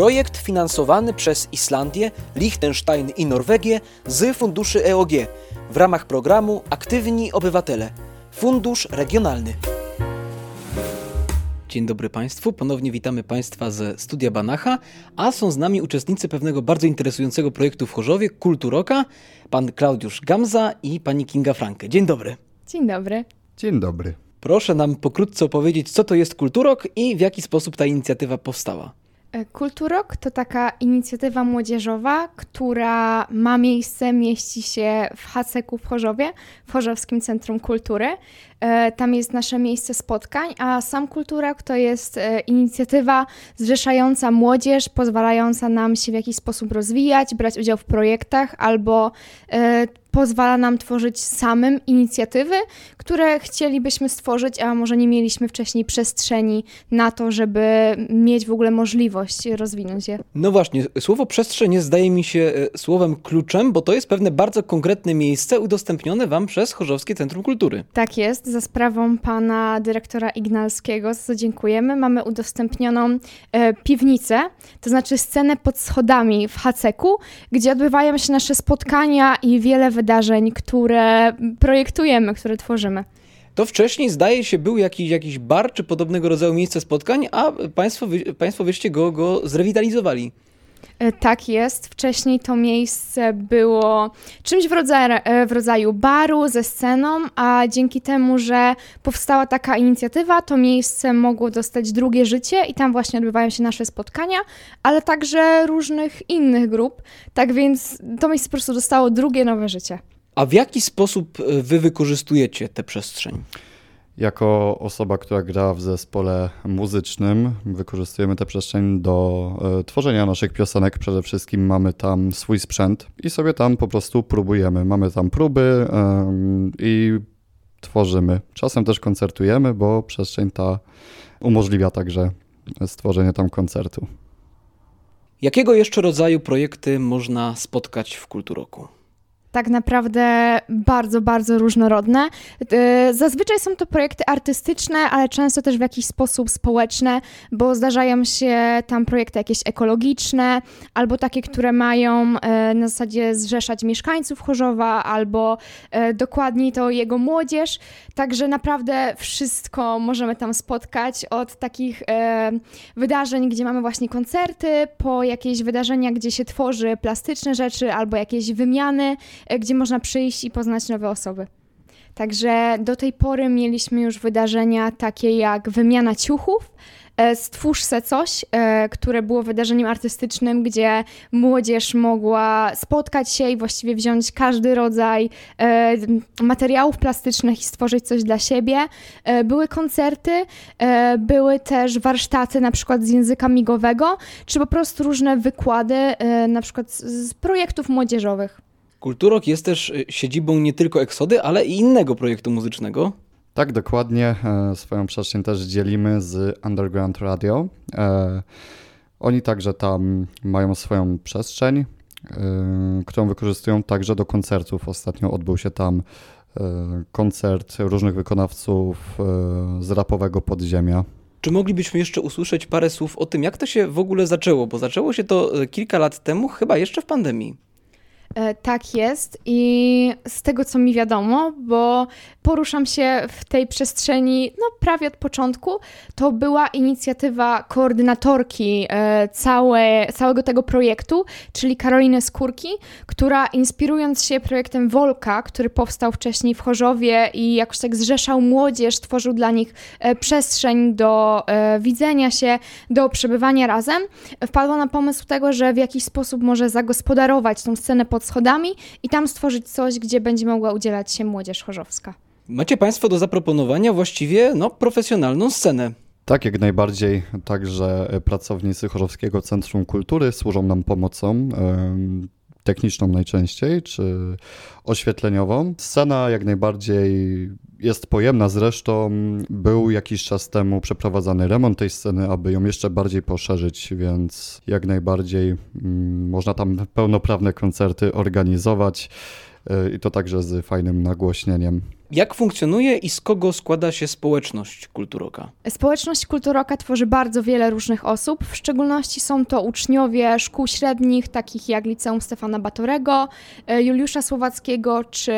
Projekt finansowany przez Islandię, Liechtenstein i Norwegię z funduszy EOG w ramach programu Aktywni Obywatele. Fundusz Regionalny. Dzień dobry Państwu, ponownie witamy Państwa ze studia Banacha, a są z nami uczestnicy pewnego bardzo interesującego projektu w Chorzowie, Kulturoka, pan Klaudiusz Gamza i pani Kinga Franke. Dzień dobry. Dzień dobry. Dzień dobry. Proszę nam pokrótce opowiedzieć, co to jest Kulturok i w jaki sposób ta inicjatywa powstała. E, Kulturok to taka inicjatywa młodzieżowa, która ma miejsce, mieści się w Haceku w Chorzowie, w Chorzowskim Centrum Kultury. E, Tam jest nasze miejsce spotkań, a sam Kulturok to jest e, inicjatywa zrzeszająca młodzież, pozwalająca nam się w jakiś sposób rozwijać, brać udział w projektach albo pozwala nam tworzyć samym inicjatywy, które chcielibyśmy stworzyć, a może nie mieliśmy wcześniej przestrzeni na to, żeby mieć w ogóle możliwość rozwinąć je. No właśnie, słowo przestrzeń jest, zdaje mi się e, słowem kluczem, bo to jest pewne bardzo konkretne miejsce udostępnione Wam przez Chorzowskie Centrum Kultury. Tak jest, za sprawą pana dyrektora Ignalskiego, za co dziękujemy. Mamy udostępnioną e, piwnicę, to znaczy scenę pod schodami w Haceku, gdzie odbywają się nasze spotkania i wiele wydarzeń, które projektujemy, które tworzymy. To wcześniej, zdaje się, był jakiś, jakiś bar czy podobnego rodzaju miejsce spotkań, a Państwo, państwo wyście go, go zrewitalizowali. E, Tak jest. Wcześniej to miejsce było czymś w rodzaju, w rodzaju baru ze sceną, a dzięki temu, że powstała taka inicjatywa, to miejsce mogło dostać drugie życie i tam właśnie odbywają się nasze spotkania, ale także różnych innych grup. Tak więc to miejsce po prostu dostało drugie nowe życie. A w jaki sposób e, Wy wykorzystujecie tę przestrzeń? Jako osoba, która gra w zespole muzycznym, wykorzystujemy tę przestrzeń do e, tworzenia naszych piosenek. Przede wszystkim mamy tam swój sprzęt i sobie tam po prostu próbujemy. Mamy tam próby i tworzymy. Czasem też koncertujemy, bo przestrzeń ta umożliwia także stworzenie tam koncertu. Jakiego jeszcze rodzaju projekty można spotkać w Kulturoku? Tak naprawdę bardzo, bardzo różnorodne. E, Zazwyczaj są to projekty artystyczne, ale często też w jakiś sposób społeczne, bo zdarzają się tam projekty jakieś ekologiczne, albo takie, które mają e, na zasadzie zrzeszać mieszkańców Chorzowa, albo e, dokładniej to jego młodzież. Także naprawdę wszystko możemy tam spotkać, od takich wydarzeń, gdzie mamy właśnie koncerty, po jakieś wydarzenia, gdzie się tworzy plastyczne rzeczy, albo jakieś wymiany, gdzie można przyjść i poznać nowe osoby. Także do tej pory mieliśmy już wydarzenia takie jak wymiana ciuchów, e, Stwórz se coś, e, które było wydarzeniem artystycznym, gdzie młodzież mogła spotkać się i właściwie wziąć każdy rodzaj e, materiałów plastycznych i stworzyć coś dla siebie. E, Były koncerty, e, były też warsztaty na przykład z języka migowego, czy po prostu różne wykłady, e, na przykład z projektów młodzieżowych. Kulturok jest też y, siedzibą nie tylko Eksody, ale i innego projektu muzycznego. Tak, dokładnie. E, Swoją przestrzeń też dzielimy z Underground Radio. E, Oni także tam mają swoją przestrzeń, e, którą wykorzystują także do koncertów. Ostatnio odbył się tam koncert różnych wykonawców z rapowego podziemia. Czy moglibyśmy jeszcze usłyszeć parę słów o tym, jak to się w ogóle zaczęło? Bo zaczęło się to kilka lat temu, chyba jeszcze w pandemii. E, Tak jest i z tego co mi wiadomo, bo poruszam się w tej przestrzeni no, prawie od początku, to była inicjatywa koordynatorki e, całe, całego tego projektu, czyli Karoliny Skórki, która inspirując się projektem Wolka, który powstał wcześniej w Chorzowie i jakoś tak zrzeszał młodzież, tworzył dla nich e, przestrzeń do widzenia się, do przebywania razem, wpadła na pomysł tego, że w jakiś sposób może zagospodarować tą scenę pod schodami i tam stworzyć coś, gdzie będzie mogła udzielać się młodzież chorzowska. Macie Państwo do zaproponowania właściwie no, profesjonalną scenę. Tak, jak najbardziej. Także e, pracownicy Chorzowskiego Centrum Kultury służą nam pomocą. Techniczną najczęściej, czy oświetleniową. Scena jak najbardziej jest pojemna. Zresztą był jakiś czas temu przeprowadzany remont tej sceny, aby ją jeszcze bardziej poszerzyć, więc jak najbardziej mm, można tam pełnoprawne koncerty organizować e, i to także z fajnym nagłośnieniem. Jak funkcjonuje i z kogo składa się społeczność Kulturoka? Społeczność Kulturoka tworzy bardzo wiele różnych osób. W szczególności są to uczniowie szkół średnich, takich jak Liceum Stefana Batorego, e, Juliusza Słowackiego czy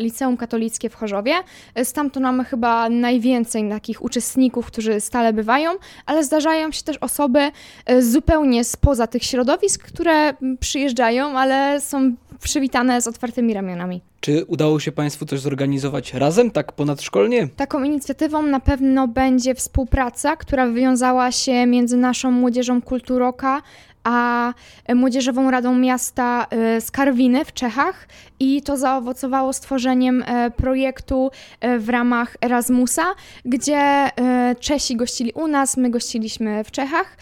Liceum Katolickie w Chorzowie. E, Stamtąd mamy chyba najwięcej takich uczestników, którzy stale bywają, ale zdarzają się też osoby e, zupełnie spoza tych środowisk, które przyjeżdżają, ale są przywitane z otwartymi ramionami. Czy udało się Państwu coś zorganizować razem, tak ponadszkolnie? Taką inicjatywą na pewno będzie współpraca, która wywiązała się między naszą młodzieżą Kulturoka a Młodzieżową Radą Miasta e, z Karwiny w Czechach i to zaowocowało stworzeniem e, projektu e, w ramach Erasmusa, gdzie Czesi gościli u nas, my gościliśmy w Czechach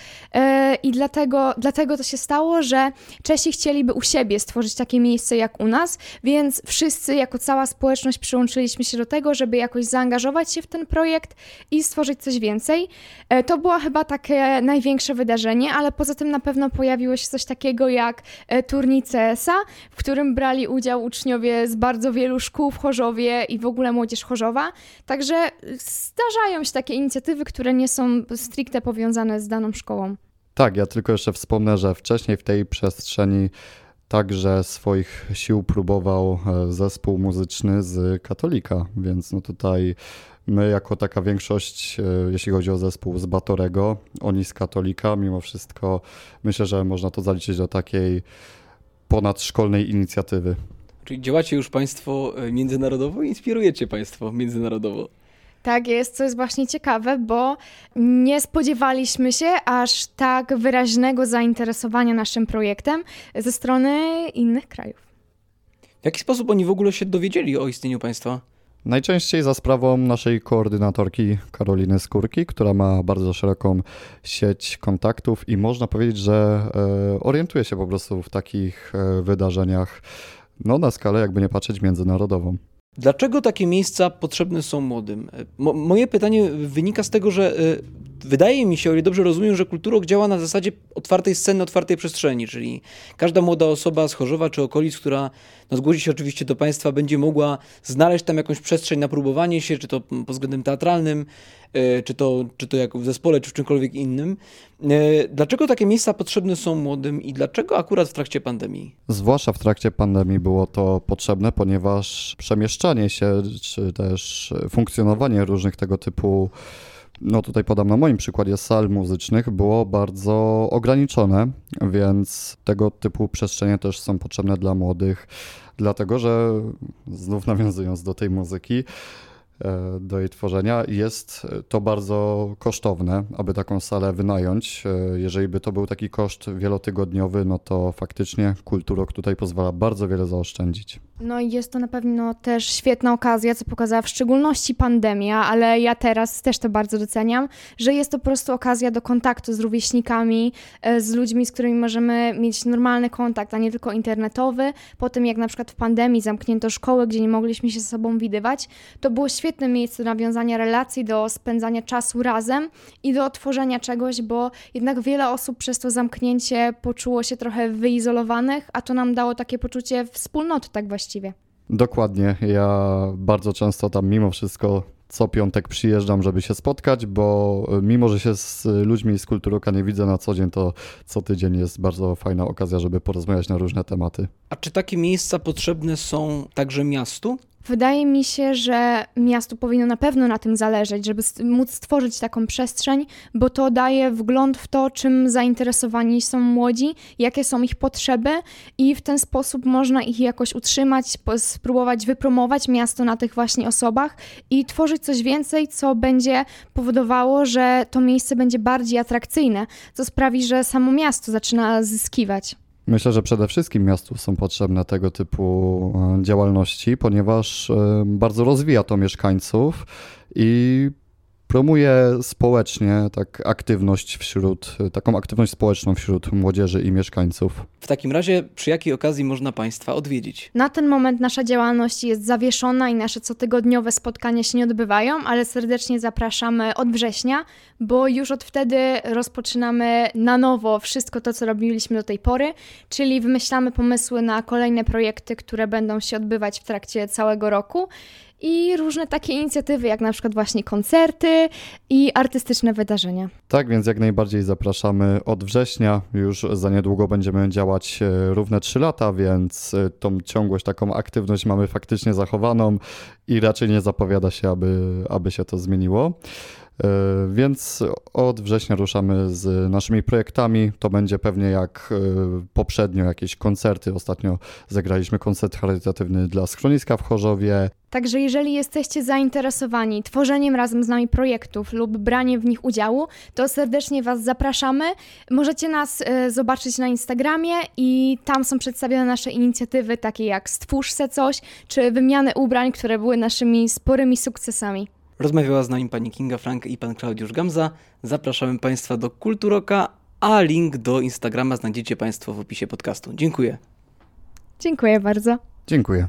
i dlatego, dlatego to się stało, że Czesi chcieliby u siebie stworzyć takie miejsce jak u nas, więc wszyscy jako cała społeczność przyłączyliśmy się do tego, żeby jakoś zaangażować się w ten projekt i stworzyć coś więcej. To było chyba takie największe wydarzenie, ale poza tym na pewno pojawiło się coś takiego jak e, turniej CS-a, w którym brali udział uczniowie z bardzo wielu szkół w Chorzowie i w ogóle młodzież Chorzowa. Także zdarzają się takie inicjatywy, które nie są stricte powiązane z daną szkołą. Tak, ja tylko jeszcze wspomnę, że wcześniej w tej przestrzeni także swoich sił próbował e, zespół muzyczny z Katolika, więc no tutaj My jako taka większość, e, jeśli chodzi o zespół z Batorego, oni z Katolika, mimo wszystko myślę, że można to zaliczyć do takiej ponadszkolnej inicjatywy. Czyli działacie już Państwo e, międzynarodowo i inspirujecie Państwo międzynarodowo. Tak jest, co jest właśnie ciekawe, bo nie spodziewaliśmy się aż tak wyraźnego zainteresowania naszym projektem ze strony innych krajów. W jaki sposób oni w ogóle się dowiedzieli o istnieniu państwa? Najczęściej za sprawą naszej koordynatorki Karoliny Skórki, która ma bardzo szeroką sieć kontaktów i można powiedzieć, że e, orientuje się po prostu w takich e, wydarzeniach no, na skalę, jakby nie patrzeć, międzynarodową. Dlaczego takie miejsca potrzebne są młodym? Mo moje pytanie wynika z tego, że wydaje mi się, o ile dobrze rozumiem, że kulturok działa na zasadzie otwartej sceny, otwartej przestrzeni, czyli każda młoda osoba z Chorzowa czy okolic, która no, zgłosi się oczywiście do Państwa, będzie mogła znaleźć tam jakąś przestrzeń na próbowanie się, czy to pod względem teatralnym, y, czy to, czy to jak w zespole, czy w czymkolwiek innym. Y, dlaczego takie miejsca potrzebne są młodym i dlaczego akurat w trakcie pandemii? Zwłaszcza w trakcie pandemii było to potrzebne, ponieważ przemieszczanie się, czy też funkcjonowanie różnych tego typu no tutaj podam na moim przykładzie sal muzycznych, było bardzo ograniczone, więc tego typu przestrzenie też są potrzebne dla młodych, dlatego że znów nawiązując do tej muzyki, E, do jej tworzenia. Jest to bardzo kosztowne, aby taką salę wynająć. E, jeżeli by to był taki koszt wielotygodniowy, no to faktycznie Kulturok tutaj pozwala bardzo wiele zaoszczędzić. No i jest to na pewno też świetna okazja, co pokazała w szczególności pandemia, ale ja teraz też to bardzo doceniam, że jest to po prostu okazja do kontaktu z rówieśnikami, e, z ludźmi, z którymi możemy mieć normalny kontakt, a nie tylko internetowy. Po tym jak na przykład w pandemii zamknięto szkoły, gdzie nie mogliśmy się ze sobą widywać, to było świetne miejsce do nawiązania relacji, do spędzania czasu razem i do tworzenia czegoś, bo jednak wiele osób przez to zamknięcie poczuło się trochę wyizolowanych, a to nam dało takie poczucie wspólnoty tak właściwie. Dokładnie. Ja bardzo często tam mimo wszystko co piątek przyjeżdżam, żeby się spotkać, bo mimo, że się z ludźmi z Kulturoka nie widzę na co dzień, to co tydzień jest bardzo fajna okazja, żeby porozmawiać na różne tematy. A czy takie miejsca potrzebne są także miastu? Wydaje mi się, że miasto powinno na pewno na tym zależeć, żeby móc stworzyć taką przestrzeń, bo to daje wgląd w to, czym zainteresowani są młodzi, jakie są ich potrzeby i w ten sposób można ich jakoś utrzymać, spróbować wypromować miasto na tych właśnie osobach i tworzyć coś więcej, co będzie powodowało, że to miejsce będzie bardziej atrakcyjne, co sprawi, że samo miasto zaczyna zyskiwać. Myślę, że przede wszystkim miastu są potrzebne tego typu e, działalności, ponieważ e, bardzo rozwija to mieszkańców i promuje społecznie tak aktywność wśród, taką aktywność społeczną wśród młodzieży i mieszkańców. W takim razie przy jakiej okazji można Państwa odwiedzić? Na ten moment nasza działalność jest zawieszona i nasze cotygodniowe spotkania się nie odbywają, ale serdecznie zapraszamy od września, bo już od wtedy rozpoczynamy na nowo wszystko to, co robiliśmy do tej pory, czyli wymyślamy pomysły na kolejne projekty, które będą się odbywać w trakcie całego roku i różne takie inicjatywy, jak na przykład właśnie koncerty i artystyczne wydarzenia. Tak, więc jak najbardziej zapraszamy od września. Już za niedługo będziemy działać e, równe 3 lata, więc e, tą ciągłość, taką aktywność mamy faktycznie zachowaną i raczej nie zapowiada się, aby, aby się to zmieniło. E, Więc od września ruszamy z naszymi projektami. To będzie pewnie jak e, poprzednio jakieś koncerty. Ostatnio zagraliśmy koncert charytatywny dla schroniska w Chorzowie. Także jeżeli jesteście zainteresowani tworzeniem razem z nami projektów lub braniem w nich udziału, to serdecznie Was zapraszamy. Możecie nas e, zobaczyć na Instagramie i tam są przedstawione nasze inicjatywy, takie jak Stwórz se coś, czy wymianę ubrań, które były naszymi sporymi sukcesami. Rozmawiała z nami pani Kinga Frank i pan Klaudiusz Gamza. Zapraszamy Państwa do Kulturoka, a link do Instagrama znajdziecie Państwo w opisie podcastu. Dziękuję. Dziękuję bardzo. Dziękuję.